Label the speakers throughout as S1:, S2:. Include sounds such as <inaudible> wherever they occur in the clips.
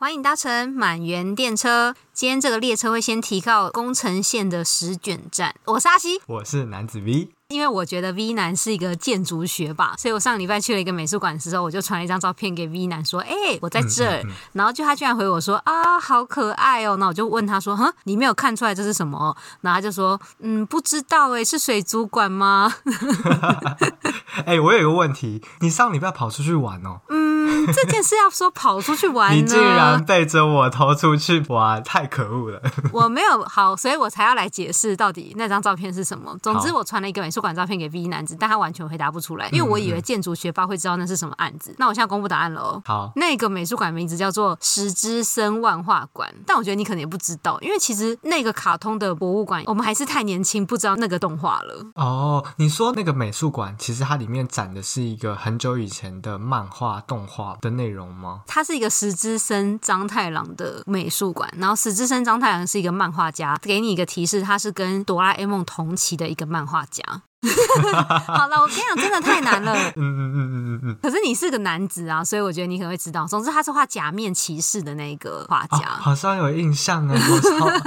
S1: 欢迎搭乘满园电车。今天这个列车会先提靠宫城县的石卷站。我是阿西，
S2: 我是男子 V。
S1: 因为我觉得 V 男是一个建筑学霸，所以我上礼拜去了一个美术馆的时候，我就传了一张照片给 V 男说：“哎、欸，我在这儿。嗯嗯嗯”然后就他居然回我说：“啊，好可爱哦。”那我就问他说：“哼，你没有看出来这是什么？”然后他就说：“嗯，不知道哎，是水族馆吗？” <laughs>
S2: 哎、欸，我有一个问题，你上礼拜跑出去玩哦？
S1: 嗯。这件事要说跑出去玩，
S2: 你竟然背着我偷出去玩，太可恶了！<laughs>
S1: 我没有好，所以我才要来解释到底那张照片是什么。总之，我传了一个美术馆照片给 V 男子，但他完全回答不出来，因为我以为建筑学霸会知道那是什么案子。那我现在公布答案了哦。
S2: 好，
S1: 那个美术馆名字叫做石之森万画馆，但我觉得你可能也不知道，因为其实那个卡通的博物馆，我们还是太年轻，不知道那个动画了。
S2: 哦，你说那个美术馆，其实它里面展的是一个很久以前的漫画动画的内容吗？
S1: 它是一个石之森章太郎的美术馆，然后石之森章太郎是一个漫画家，给你一个提示，他是跟哆啦 A 梦同期的一个漫画家。<laughs> 好了，我跟你讲，真的太难了。<laughs> 嗯嗯嗯嗯嗯嗯。可是你是个男子啊，所以我觉得你可能会知道。总之，他是画假面骑士的那个画家，哦，
S2: 好像有印象啊，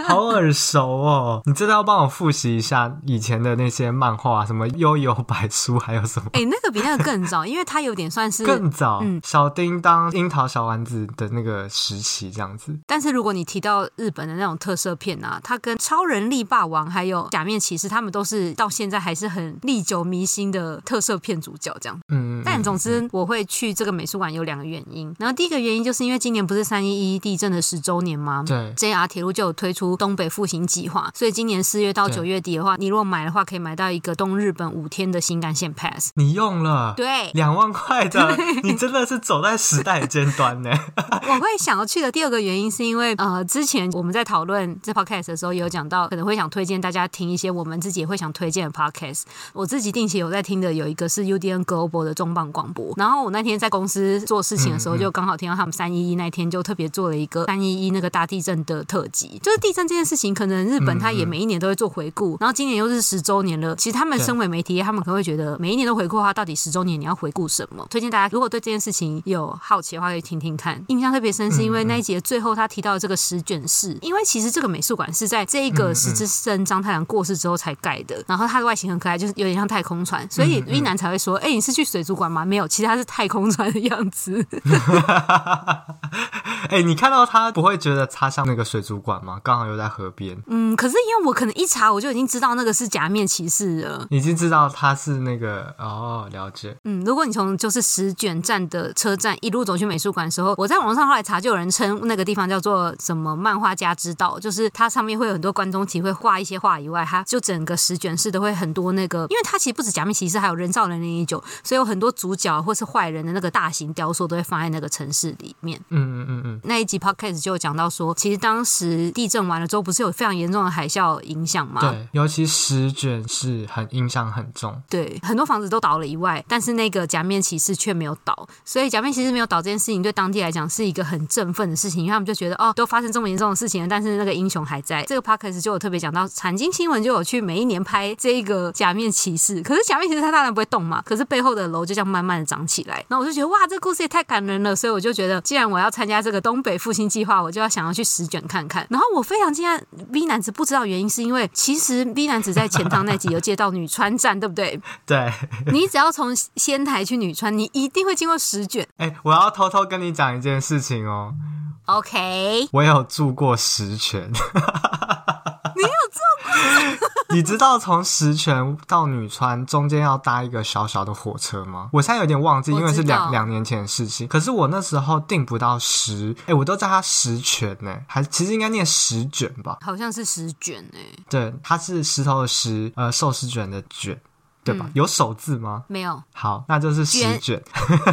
S2: 好好耳熟哦。你真的要帮我复习一下以前的那些漫画，什么幽游白书，还有什么？
S1: 哎、欸，那个比那个更早，因为它有点算是 <laughs>
S2: 更早。嗯，小叮当、樱桃小丸子的那个时期这样子。
S1: 但是如果你提到日本的那种特色片啊，它跟超人力霸王还有假面骑士，他们都是到现在还是很。历久弥新的特色片主角，这样。嗯，但总之我会去这个美术馆有两个原因。然后第一个原因就是因为今年不是三一一地震的十周年吗？
S2: 对
S1: ，JR 铁路就有推出东北复兴计划，所以今年四月到九月底的话，你如果买的话，可以买到一个东日本五天的新干线 pass。
S2: 你用了？
S1: 对，
S2: 两万块的，<laughs> 你真的是走在时代尖端呢。<laughs>
S1: 我会想要去的第二个原因是因为呃，之前我们在讨论这 podcast 的时候，也有讲到可能会想推荐大家听一些我们自己也会想推荐的 podcast。我自己定期有在听的有一个是 UDN Global 的重磅广播，然后我那天在公司做事情的时候，就刚好听到他们三一一那天就特别做了一个三一一那个大地震的特辑。就是地震这件事情，可能日本他也每一年都会做回顾，然后今年又是十周年了。其实他们身为媒体，他们可能会觉得每一年都回顾的话，到底十周年你要回顾什么？推荐大家如果对这件事情有好奇的话，可以听听看。印象特别深是因为那一集最后他提到这个十卷式，因为其实这个美术馆是在这一个石之森章太郎过世之后才盖的，然后它的外形很可爱，就是有点像太空船，所以一男才会说：“哎、欸，你是去水族馆吗？没有，其实他是太空船的样子。” <laughs>
S2: 哎、欸，你看到它不会觉得它像那个水族馆吗？刚好又在河边。
S1: 嗯，可是因为我可能一查我就已经知道那个是假面骑士了，
S2: 已经知道它是那个哦，了解。
S1: 嗯，如果你从就是石卷站的车站一路走去美术馆的时候，我在网上后来查，就有人称那个地方叫做什么漫画家之道，就是它上面会有很多观众席会画一些画以外，它就整个石卷式都会很多那个，因为它其实不止假面骑士，还有人造人零零九，所以有很多主角或是坏人的那个大型雕塑都会放在那个城市里面。
S2: 嗯嗯嗯嗯。
S1: 那一集 podcast 就有讲到说，其实当时地震完了之后，不是有非常严重的海啸影响吗？
S2: 对，尤其石卷是很影响很重。
S1: 对，很多房子都倒了以外，但是那个假面骑士却没有倒，所以假面骑士没有倒这件事情对当地来讲是一个很振奋的事情，因为他们就觉得哦，都发生这么严重的事情了，但是那个英雄还在。这个 podcast 就有特别讲到，产经新闻就有去每一年拍这个假面骑士，可是假面骑士它当然不会动嘛，可是背后的楼就这样慢慢的长起来，然后我就觉得哇，这个故事也太感人了，所以我就觉得，既然我要参加这个东北复兴计划，我就要想要去实卷看看。然后我非常惊讶，V 男子不知道原因是因为其实 V 男子在钱塘那集有接到女川站，对不对？<laughs>
S2: 对，
S1: 你只要从仙台去女川，你一定会经过十卷。
S2: 哎，我要偷偷跟你讲一件事情哦。
S1: OK，
S2: 我有住过十泉。<laughs>
S1: 你有做过？<laughs>
S2: 你知道从十泉到女川中间要搭一个小小的火车吗？我现在有点忘记，因为是两两年前的事情。可是我那时候订不到十，哎，我都叫它十泉呢，还其实应该念十卷吧？
S1: 好像是十卷呢。
S2: 对，它是石头的石，呃，寿司卷的卷。对吧？有首字吗？
S1: 没有。
S2: 好，那就是十卷。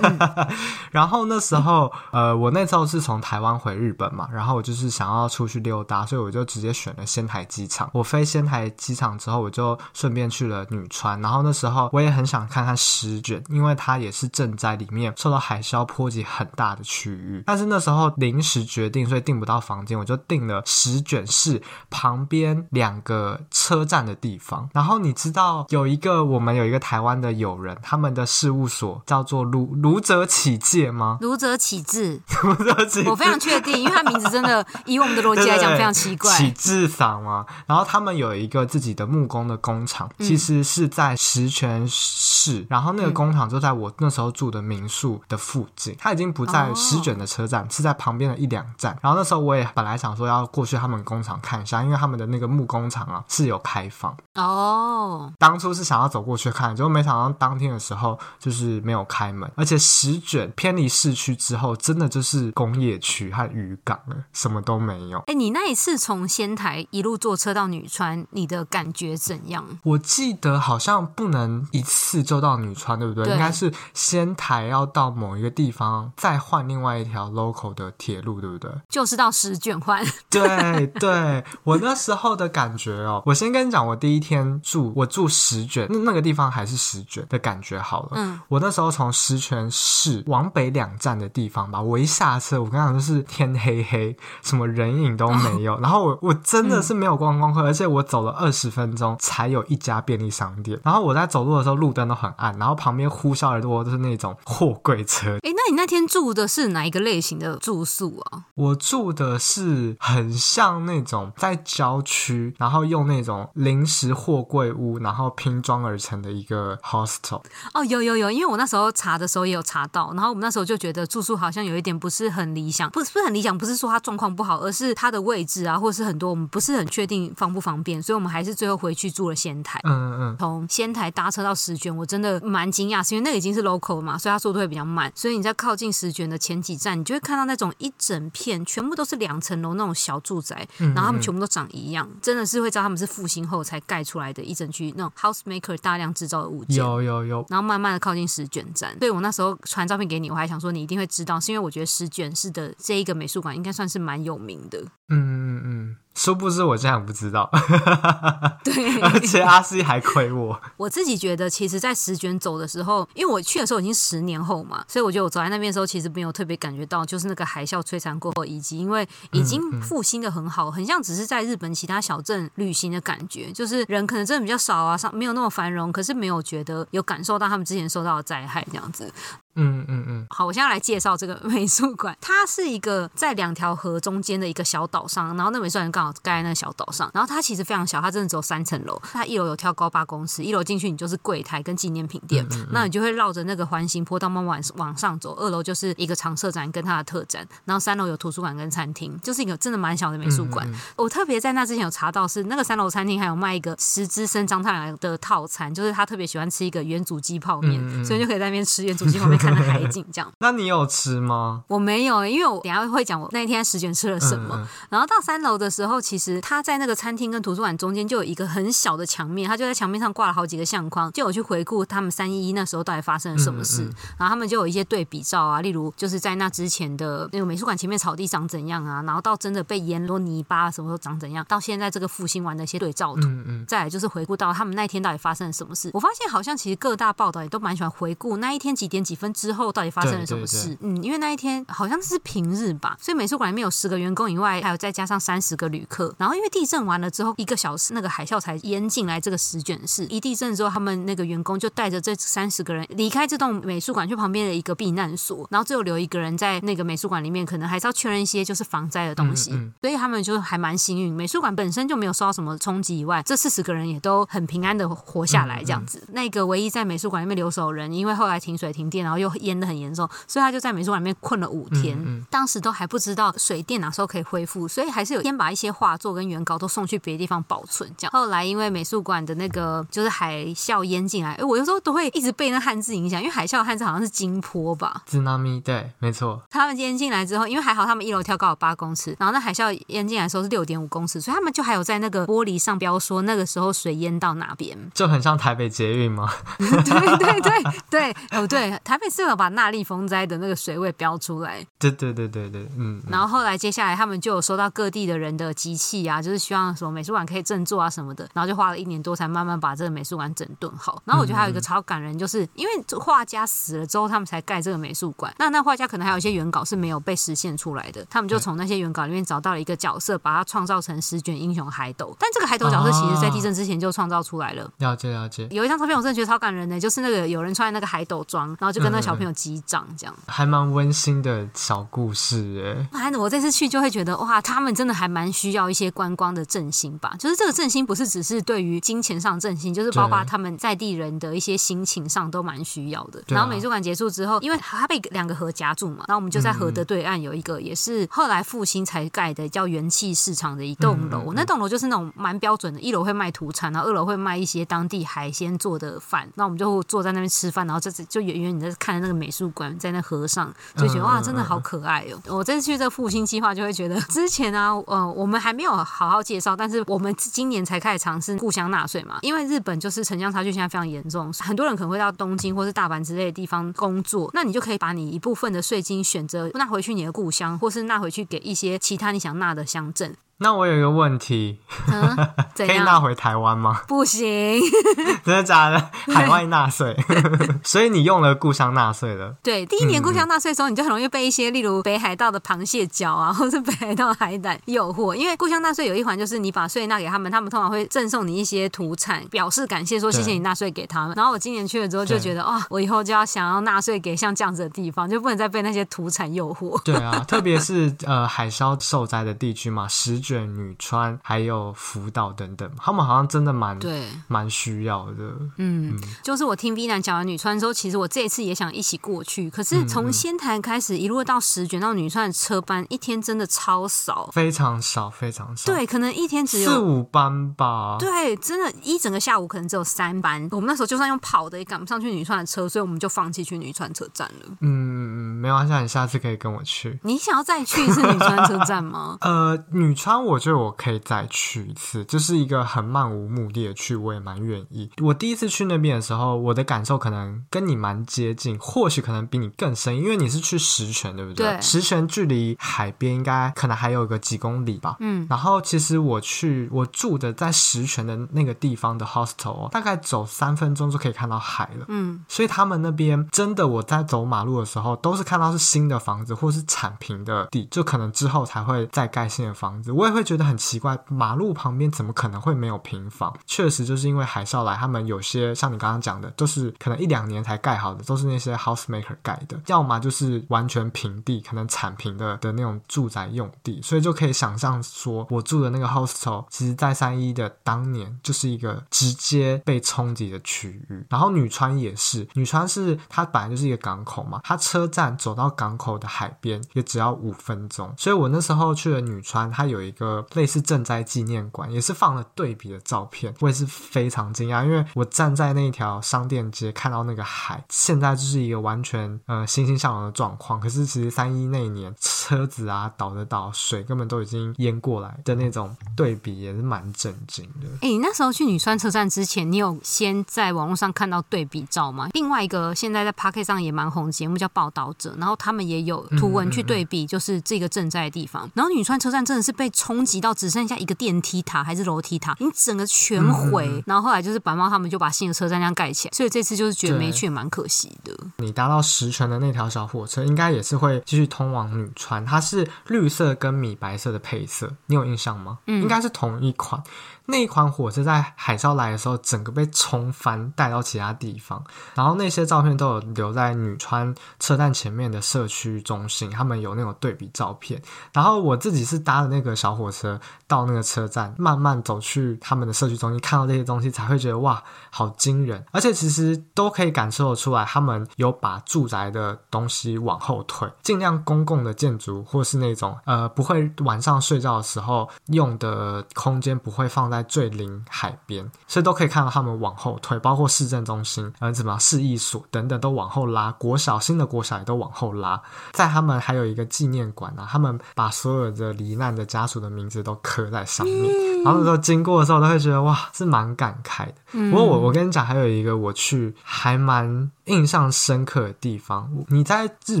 S2: 嗯、<laughs> 然后那时候，呃，我那时候是从台湾回日本嘛，然后我就是想要出去溜达，所以我就直接选了仙台机场。我飞仙台机场之后，我就顺便去了女川。然后那时候我也很想看看十卷，因为它也是震灾里面受到海啸波及很大的区域。但是那时候临时决定，所以订不到房间，我就订了十卷市旁边两个车站的地方。然后你知道有一个我。我们有一个台湾的友人，他们的事务所叫做卢卢哲启介吗？<laughs>
S1: 卢哲启智，
S2: 卢哲启，
S1: 我非常确定，因为他名字真的 <laughs> 以我们的逻辑来讲非常奇怪。
S2: 启智坊嘛，然后他们有一个自己的木工的工厂，其实是在石泉市，然后那个工厂就在我那时候住的民宿的附近，他已经不在十卷的车站，哦、是在旁边的一两站。然后那时候我也本来想说要过去他们工厂看一下，因为他们的那个木工厂啊是有开放
S1: 哦。
S2: 当初是想要走过去看，结果没想到当天的时候就是没有开门，而且十卷偏离市区之后，真的就是工业区和渔港了，什么都没有。
S1: 哎，你那一次从仙台一路坐车到女川，你的感觉怎样？
S2: 我记得好像不能一次就到女川，对不对？对，应该是仙台要到某一个地方，再换另外一条 local 的铁路，对不对？
S1: 就是到十卷换。
S2: 对对，我那时候的感觉哦，我先跟你讲，我第一天住我。住十卷，那那个地方还是十卷的感觉好了。嗯，我那时候从十全市往北两站的地方吧，我一下车，我跟你讲就是天黑黑，什么人影都没有。哦、然后我我真的是没有观光客，嗯、而且我走了二十分钟才有一家便利商店。然后我在走路的时候，路灯都很暗，然后旁边呼啸而过都是那种货柜车。
S1: 哎，那你那天住的是哪一个类型的住宿啊？
S2: 我住的是很像那种在郊区，然后用那种临时货柜屋。然后拼装而成的一个 hostel
S1: 哦，有有有，因为我那时候查的时候也有查到，然后我们那时候就觉得住宿好像有一点不是很理想，不是不是很理想，不是说它状况不好，而是它的位置啊，或者是很多我们不是很确定方不方便，所以我们还是最后回去住了仙台。嗯嗯嗯，从仙台搭车到石卷，我真的蛮惊讶，是因为那个已经是 local 嘛，所以它速度会比较慢，所以你在靠近石卷的前几站，你就会看到那种一整片全部都是两层楼那种小住宅，然后他们全部都长一样，真的是会知道他们是复兴后才盖出来的一整区。那种 house maker 大量制造的物件，
S2: 有有有，
S1: 然后慢慢的靠近石卷站。所以我那时候传照片给你，我还想说你一定会知道，是因为我觉得石卷市的这一个美术馆应该算是蛮有名的。
S2: 嗯嗯嗯。殊不知我这样不知道，<laughs> <laughs>
S1: 对，
S2: 而且阿西还亏我。<laughs>
S1: 我自己觉得，其实，在十卷走的时候，因为我去的时候已经十年后嘛，所以我觉得我走在那边的时候，其实没有特别感觉到，就是那个海啸摧残过后，以及因为已经复兴的很好，很像只是在日本其他小镇旅行的感觉，就是人可能真的比较少啊，上没有那么繁荣，可是没有觉得有感受到他们之前受到的灾害这样子。
S2: 嗯嗯嗯，
S1: 好，我现在来介绍这个 <laughs> 美术馆。它是一个在两条河中间的一个小岛上，然后那美术馆刚好盖在那个小岛上。然后它其实非常小，它真的只有三层楼。它一楼有跳高八公尺，一楼进去你就是柜台跟纪念品店，嗯嗯嗯，那你就会绕着那个环形坡道慢慢往上走。二楼就是一个常设展跟它的特展，然后三楼有图书馆跟餐厅，就是一个真的蛮小的美术馆。我特别在那之前有查到，是那个三楼餐厅还有卖一个十只生张太郎的套餐，就是他特别喜欢吃一个原祖鸡泡面，所以就可以在那边吃原祖鸡泡面，看着海景这样。<laughs>
S2: 那你有吃吗？
S1: 我没有，因为我等下会讲我那天十卷吃了什么。然后到三楼的时候，其实他在那个餐厅跟图书馆中间就有一个很小的墙面，他就在墙面上挂了好几个相框，就有去回顾他们三一一那时候到底发生了什么事。嗯嗯，然后他们就有一些对比照啊，例如就是在那之前的那个美术馆前面草地长怎样啊，然后到真的被淹落泥巴什么时候长怎样，到现在这个复兴完的一些对照图。嗯嗯，再来就是回顾到他们那天到底发生了什么事。我发现好像其实各大报道也都蛮喜欢回顾那一天几点几分之后到底发生了什么事。对对对，嗯，因为那一天好像是平日吧，所以美术馆里面有十个员工以外，还有再加上三十个旅客。然后因为地震完了之后一个小时，那个海啸才淹进来这个十卷室。一地震之后，他们那个员工就带着这三十个人离开这栋美术馆，去旁边的一个避难所，然后只有留一个人在那个美术馆里面，可能还是要确认一些就是防灾的东西。嗯嗯，所以他们就还蛮幸运，美术馆本身就没有受到什么冲击以外，这四十个人也都很平安的活下来。这样子，那个唯一在美术馆里面留守人，因为后来停水停电，然后又淹得很严重，所以他就在美术馆里面困了五天。嗯嗯，当时都还不知道水电哪时候可以恢复，所以还是有先把一些画作跟原稿都送去别的地方保存。这样，后来因为美术馆的那个就是海啸淹进来，哎，我有时候都会一直被那汉字影响，因为海啸的汉字好像是金波吧？
S2: 津波，对，没错。
S1: 他们淹进来之后，因为还好他们一楼跳高有八公尺，然后那海啸淹进来的时候是六点五公尺，所以他们就还有在那个玻璃上标说那个时候水淹到哪边，
S2: 就很像台北捷运吗？<laughs>
S1: 对对对对，哦对，台北是有把纳利风灾的那个水位标出来。
S2: 对对对对对，嗯。
S1: 然后后来接下来他们就有收到各地的人的集气啊，就是希望什么美术馆可以振作啊什么的，然后就花了一年多才慢慢把这个美术馆整顿好。然后我觉得还有一个超感人，就是因为画家死了之后，他们才盖这个美术馆。那那画家可能还有一些原稿是没有被实现出来的，他们就从那些原稿里面找到了一个角色，把它创造成十卷英雄海斗。但这个海斗角色其实在地震之前就创造出来了。
S2: 了解了解。
S1: 有一张照片我真的觉得超感人的，就是那个有人穿那个海斗装，然后就跟那小朋友击掌这样，
S2: 还蛮温馨的小故事哎。
S1: 我这次去就会觉得哇，他们真的还蛮需要一些观光的振兴吧。就是这个振兴不是只是对于金钱上振兴，就是包括他们在地人的一些心情上都蛮需要的。然后美术馆结束之后，因为它被两个河夹住嘛，然后我们就在河的对岸有一个也是后来复兴才盖的叫元气市场的一栋楼。那栋楼就是那种蛮标准的，一楼会卖土产，然后二楼会卖一些当地海鲜做的饭。那我们就坐在那边吃饭，然后就就远远你在看那个美术馆在那河上，就觉得哇，真的好可爱哦。我这次去这个复兴计划就会觉得，<laughs> 之前啊，呃，我们还没有好好介绍，但是我们今年才开始尝试故乡纳税嘛。因为日本就是城乡差距现在非常严重，很多人可能会到东京或是大阪之类的地方工作，那你就可以把你一部分的税金选择纳回去你的故乡，或是纳回去给一些其他你想纳的乡镇。
S2: 那我有一个问题，嗯、可以纳回台湾吗？
S1: 不行，<laughs>
S2: 真的假的？海外纳税，<laughs> 所以你用了故乡纳税了。
S1: 对，第一年故乡纳税的时候，你就很容易被一些例如北海道的螃蟹脚啊，<laughs> 或是北海道的海胆诱惑。因为故乡纳税有一环就是你把税纳给他们，他们通常会赠送你一些土产，表示感谢，说谢谢你纳税给他们。然后我今年去了之后就觉得，哦，我以后就要想要纳税给像这样子的地方，就不能再被那些土产诱惑。
S2: 对啊，特别是呃海啸受灾的地区嘛，十。卷女川还有福岛等等，他们好像真的蛮对，蛮需要的。
S1: 嗯，嗯，就是我听 V 男讲完女川之后，其实我这一次也想一起过去。可是从仙台开始一路到十卷到女川的车班，一天真的超少，
S2: 非常少，非常少。
S1: 对，可能一天只有
S2: 四五班吧。
S1: 对，真的，一整个下午可能只有三班。我们那时候就算用跑的也赶不上去女川的车，所以我们就放弃去女川车站了。
S2: 嗯，没关系，你下次可以跟我去。
S1: 你想要再去一次女川车站吗？<laughs>
S2: 呃，女川。我觉得我可以再去一次，就是一个很漫无目的的去，我也蛮愿意。我第一次去那边的时候，我的感受可能跟你蛮接近，或许可能比你更深，因为你是去石泉，对不对？对。石泉距离海边应该可能还有个几公里吧。嗯。然后其实我去我住的在石泉的那个地方的 hostel，大概走三分钟就可以看到海了。嗯。所以他们那边真的，我在走马路的时候，都是看到是新的房子或是铲平的地，就可能之后才会再盖新的房子。我。也会觉得很奇怪，马路旁边怎么可能会没有平房？确实就是因为海啸来，他们有些像你刚刚讲的，都是可能一两年才盖好的，都是那些 housemaker 盖的，要么就是完全平地，可能铲平的的那种住宅用地，所以就可以想象说，我住的那个 hostel，其实在三一的当年就是一个直接被冲击的区域。然后女川也是，女川是它本来就是一个港口嘛，它车站走到港口的海边也只要五分钟，所以我那时候去了女川，它有一个。类似赈灾纪念馆，也是放了对比的照片，我也是非常惊讶，因为我站在那条商店街看到那个海，现在就是一个完全呃欣欣向荣的状况。可是其实三一那一年车子啊倒的倒，水根本都已经淹过来的那种对比，也是蛮震惊的。
S1: 哎、欸，你那时候去女川车站之前，你有先在网络上看到对比照吗？另外一个现在在 Podcast 上也蛮红的节目叫《报道者》，然后他们也有图文去对比，就是这个震灾的地方。嗯嗯嗯，然后女川车站真的是被冲击到只剩下一个电梯塔还是楼梯塔，你整个全毁。嗯、然后后来就是白猫他们就把新的车站这样盖起来，所以这次就是觉得没去也蛮可惜的。
S2: 你搭到十泉的那条小火车，应该也是会继续通往女川，它是绿色跟米白色的配色，你有印象吗？嗯，应该是同一款。那一款火车在海啸来的时候，整个被冲翻，带到其他地方。然后那些照片都有留在女川车站前面的社区中心，他们有那种对比照片。然后我自己是搭的那个小火车到那个车站，慢慢走去他们的社区中心，看到这些东西，才会觉得哇，好惊人！而且其实都可以感受得出来，他们有把住宅的东西往后退，尽量公共的建筑，或是那种呃不会晚上睡觉的时候用的空间不会放在最临海边，所以都可以看到他们往后退，包括市政中心、呃怎么市役所等等都往后拉，国小新的国小也都往后拉，在他们还有一个纪念馆啊，他们把所有的罹难的家属的名字都刻在上面，嗯、然后那时候经过的时候都会觉得哇，是蛮感慨的。嗯、不过我我跟你讲，还有一个我去还蛮印象深刻的地方，你在日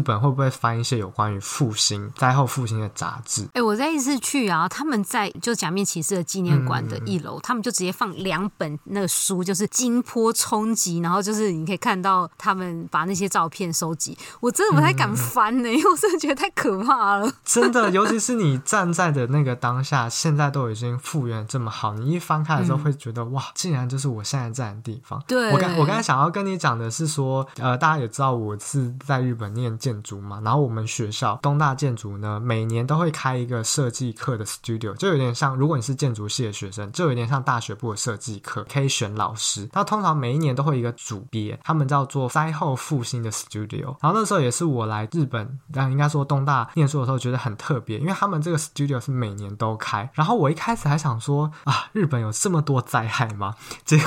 S2: 本会不会翻一些有关于复兴灾后复兴的杂志？
S1: 哎、欸，我在一次去啊，他们在就假面骑士的纪念馆的一楼，嗯、他们就直接放两本那个书，就是金波冲击，然后就是你可以看到他们把那些照片收集。我真的不太敢翻呢、欸，嗯、因为我真的觉得太可怕了。
S2: 真的，<laughs> 尤其是你站在的那个当下，现在都已经复原这么好，你一翻开的时候会觉得、嗯、哇，竟然就是我现在在的地方。
S1: 对，
S2: 我刚我刚才想要跟你讲的是说，呃，大家也知道我是在日本念建筑嘛，然后我们学校东大建筑呢，每年都会开一个设计课的 studio，就有点像，如果你是建筑系的学生，就有点像大学部的设计课，可以选老师。那通常每一年都会有一个组别，他们叫做灾后复兴的 studio。然后那时候也是我来日本，但应该说东大念书的时候觉得很特别，因为他们这个 studio 是每年都开。然后我一开始还想说啊，日本有这么多灾害吗？结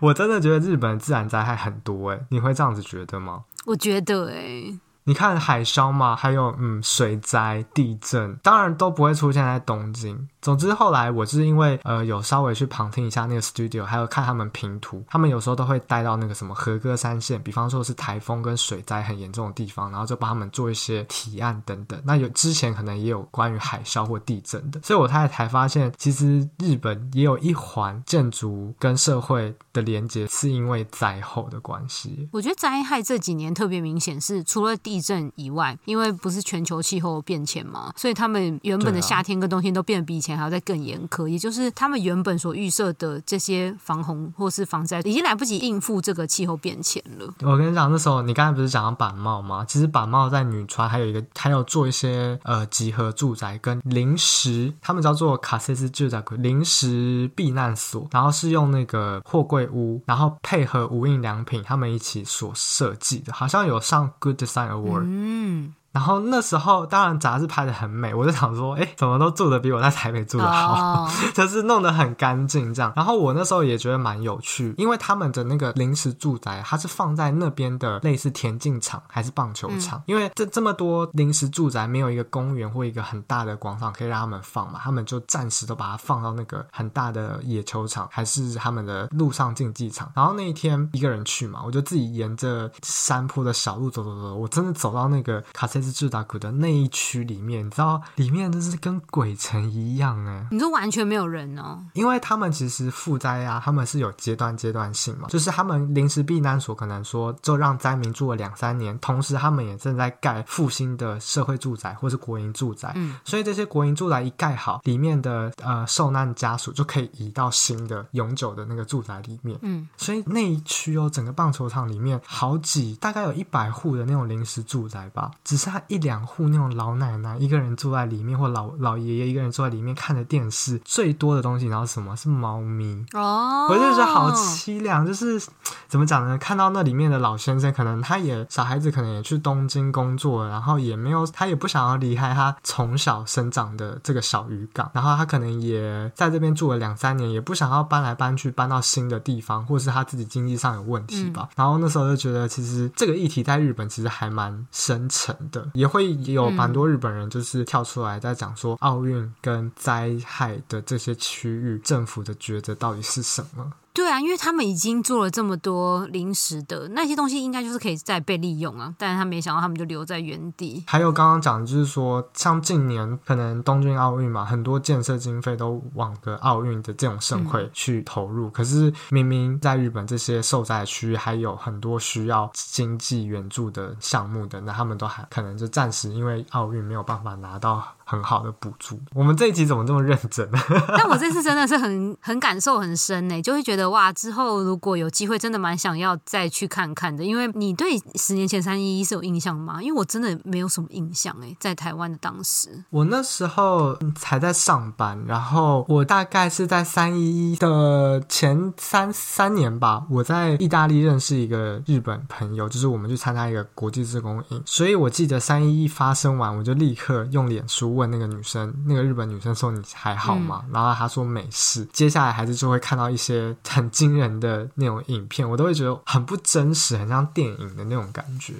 S2: 我真的觉得日本自然灾害很多诶，你会这样子觉得吗？
S1: 我觉得诶。
S2: 你看海啸嘛，还有嗯水灾、地震，当然都不会出现在东京。总之后来我是因为呃有稍微去旁听一下那个 studio，还有看他们评图，他们有时候都会带到那个什么和歌山县，比方说是台风跟水灾很严重的地方，然后就帮他们做一些提案等等。那有之前可能也有关于海啸或地震的，所以我才才发现，其实日本也有一环建筑跟社会的连接，是因为灾后的关系。
S1: 我觉得灾害这几年特别明显，是除了地地震以外，因为不是全球气候变迁嘛，所以他们原本的夏天跟冬天都变得比以前还要再更严苛。也就是他们原本所预设的这些防洪或是防灾，已经来不及应付这个气候变迁了。
S2: 我跟你讲，那时候你刚才不是讲到板帽吗？其实板帽在女川还有一个，还有做一些呃集合住宅跟临时，他们叫做卡塞斯住宅临时避难所，然后是用那个货柜屋，然后配合无印良品他们一起所设计的，好像有上 Good Design Award。嗯。然后那时候，当然杂志拍的很美，我就想说，哎，怎么都住的比我在台北住的好，oh. <laughs> 就是弄得很干净这样。然后我那时候也觉得蛮有趣，因为他们的那个临时住宅，它是放在那边的类似田径场还是棒球场，嗯、因为这这么多临时住宅没有一个公园或一个很大的广场可以让他们放嘛，他们就暂时都把它放到那个很大的野球场，还是他们的陆上竞技场。然后那一天一个人去嘛，我就自己沿着山坡的小路走走走，我真的走到那个卡塞。是住宅区的那一区里面，你知道里面都是跟鬼城一样哎，
S1: 你说完全没有人哦？
S2: 因为他们其实负灾啊，他们是有阶段阶段性嘛，就是他们临时避难所可能说就让灾民住了两三年，同时他们也正在盖复兴的社会住宅或是国营住宅，嗯，所以这些国营住宅一盖好，里面的呃受难家属就可以移到新的永久的那个住宅里面，嗯，所以那一区哦，整个棒球场里面好几大概有一百户的那种临时住宅吧，只是。他一两户那种老奶奶一个人住在里面，或老老爷爷一个人住在里面看着电视，最多的东西然后什么是猫咪哦，我就觉得好凄凉。就是怎么讲呢？看到那里面的老先生，可能他也小孩子，可能也去东京工作，然后也没有他也不想要离开他从小生长的这个小渔港，然后他可能也在这边住了两三年，也不想要搬来搬去，搬到新的地方，或是他自己经济上有问题吧。嗯、然后那时候就觉得，其实这个议题在日本其实还蛮深沉的。也会有蛮多日本人就是跳出来在讲说，奥运跟灾害的这些区域政府的抉择到底是什么？
S1: 对啊，因为他们已经做了这么多临时的那些东西，应该就是可以再被利用啊。但是他没想到，他们就留在原地。
S2: 还有刚刚讲的就是说，像近年可能东京奥运嘛，很多建设经费都往个奥运的这种盛会去投入。嗯、可是明明在日本这些受灾区域还有很多需要经济援助的项目的，那他们都还可能就暂时因为奥运没有办法拿到很好的补助。我们这一集怎么这么认真？<laughs>
S1: 但我这次真的是很很感受很深呢，就会觉得哇，之后如果有机会，真的蛮想要再去看看的。因为你对十年前三一一是有印象吗？因为我真的没有什么印象哎，在台湾的当时，
S2: 我那时候才在上班，然后我大概是在三一一的前三三年吧，我在意大利认识一个日本朋友，就是我们去参加一个国际志工营，所以我记得三一一发生完，我就立刻用脸书问那个女生，那个日本女生说，你还好吗？嗯、然后她说没事。接下来孩子就会看到一些很惊人的那种影片，我都会觉得很不真实，很像电影的那种感觉。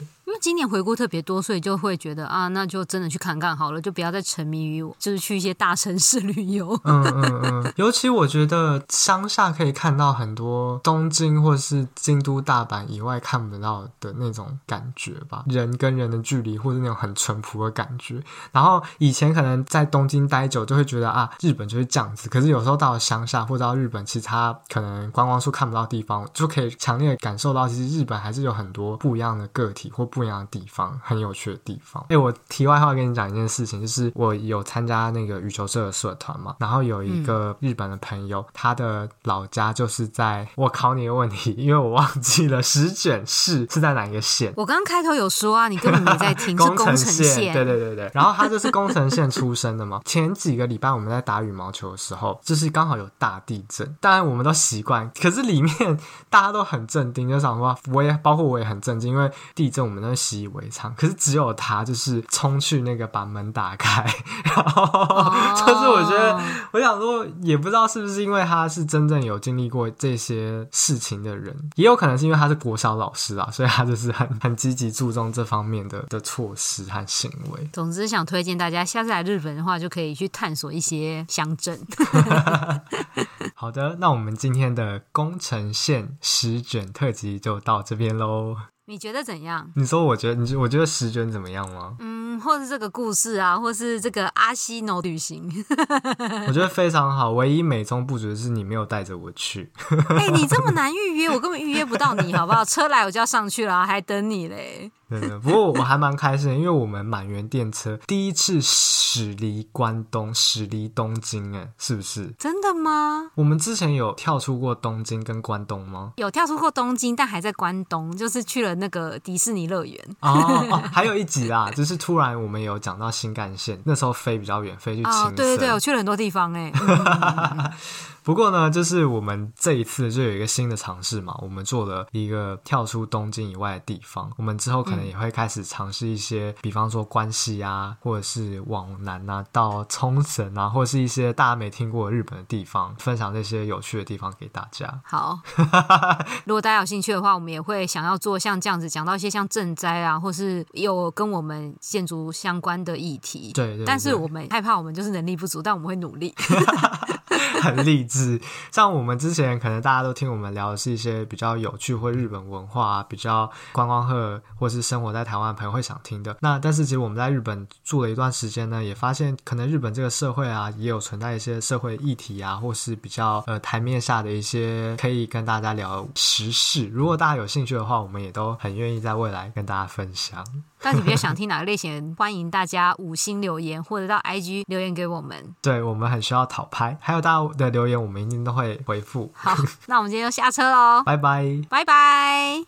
S1: 今年回顾特别多，所以就会觉得啊，那就真的去看看好了，就不要再沉迷于就是去一些大城市旅游。
S2: 嗯嗯嗯，尤其我觉得乡下可以看到很多东京或是京都、大阪以外看不到的那种感觉吧，人跟人的距离，或者那种很淳朴的感觉。然后以前可能在东京待久，就会觉得啊，日本就是这样子。可是有时候到了乡下或者到日本，其他可能观光处看不到地方，就可以强烈的感受到，其实日本还是有很多不一样的个体或不一样的地方，很有趣的地方。哎、欸，我题外话跟你讲一件事情，就是我有参加那个羽球社的社团嘛，然后有一个日本的朋友，嗯、他的老家就是在……我考你一个问题，因为我忘记了石卷市是在哪一个县。
S1: 我刚刚开头有说啊，你根本没在听，<laughs> 是宫城县。
S2: 对对对对。然后他就是宫城县出生的嘛。<laughs> 前几个礼拜我们在打羽毛球的时候，就是刚好有大地震，当然我们都习惯，可是里面大家都很镇定，就想说，我也包括我也很震惊，因为地震我们都习以为常。可是只有他就是冲去那个把门打开，<laughs> 然后就是我觉得，我想说，也不知道是不是因为他是真正有经历过这些事情的人，也有可能是因为他是国小老师啊，所以他就是很 <laughs> 很积极注重这方面的的措施和行为。
S1: 总之，想推荐大家下次来日本的话，就可以去探索一些乡镇。<laughs>
S2: 好的，那我们今天的宫城县十卷特辑就到这边喽。
S1: 你觉得怎样？
S2: 你说，我觉得，你觉我觉得石卷怎么样吗？
S1: 嗯，或是这个故事啊，或是这个阿西诺旅行，
S2: 我觉得非常好。唯一美中不足的是你没有带着我去。
S1: 哎、欸，你这么难 <laughs> 预约，我根本预约不到你，好不好？车来我就要上去了，还等你嘞。
S2: 不过我还蛮开心的，因为我们满员电车第一次驶离关东，驶离东京，哎，是不是？
S1: 真的吗？
S2: 我们之前有跳出过东京跟关东吗？
S1: 有跳出过东京，但还在关东，就是去了那个迪士尼乐园。
S2: 哦哦，还有一集啦，<laughs> 就是突然我们有讲到新干线，那时候飞比较远，飞去青
S1: 对对对，我去了很多地方，哎。<laughs> <laughs>
S2: 不过呢，就是我们这一次就有一个新的尝试嘛，我们做了一个跳出东京以外的地方。我们之后可能也会开始尝试一些，嗯、比方说关西啊，或者是往南啊，到冲绳啊，或者是一些大家没听过的日本的地方，分享这些有趣的地方给大家。
S1: 好，<laughs> 如果大家有兴趣的话，我们也会想要做像这样子，讲到一些像赈灾啊，或是有跟我们建筑相关的议题。
S2: 对，对对。
S1: 但是我们害怕我们就是能力不足，但我们会努力。<laughs>
S2: 很励志，是像我们之前可能大家都听我们聊的是一些比较有趣或日本文化、啊、比较观光客或是生活在台湾的朋友会想听的。那但是其实我们在日本住了一段时间呢，也发现可能日本这个社会啊，也有存在一些社会议题啊，或是比较呃台面下的一些可以跟大家聊时事。如果大家有兴趣的话，我们也都很愿意在未来跟大家分享。
S1: 但你比较想听哪个类型？欢迎大家五星留言或者到 IG 留言给我们。
S2: 对，我们很需要讨拍，还有大家的留言，我们一定都会回复。
S1: 好，那我们今天就下车喽，<laughs>
S2: 拜拜，
S1: 拜拜。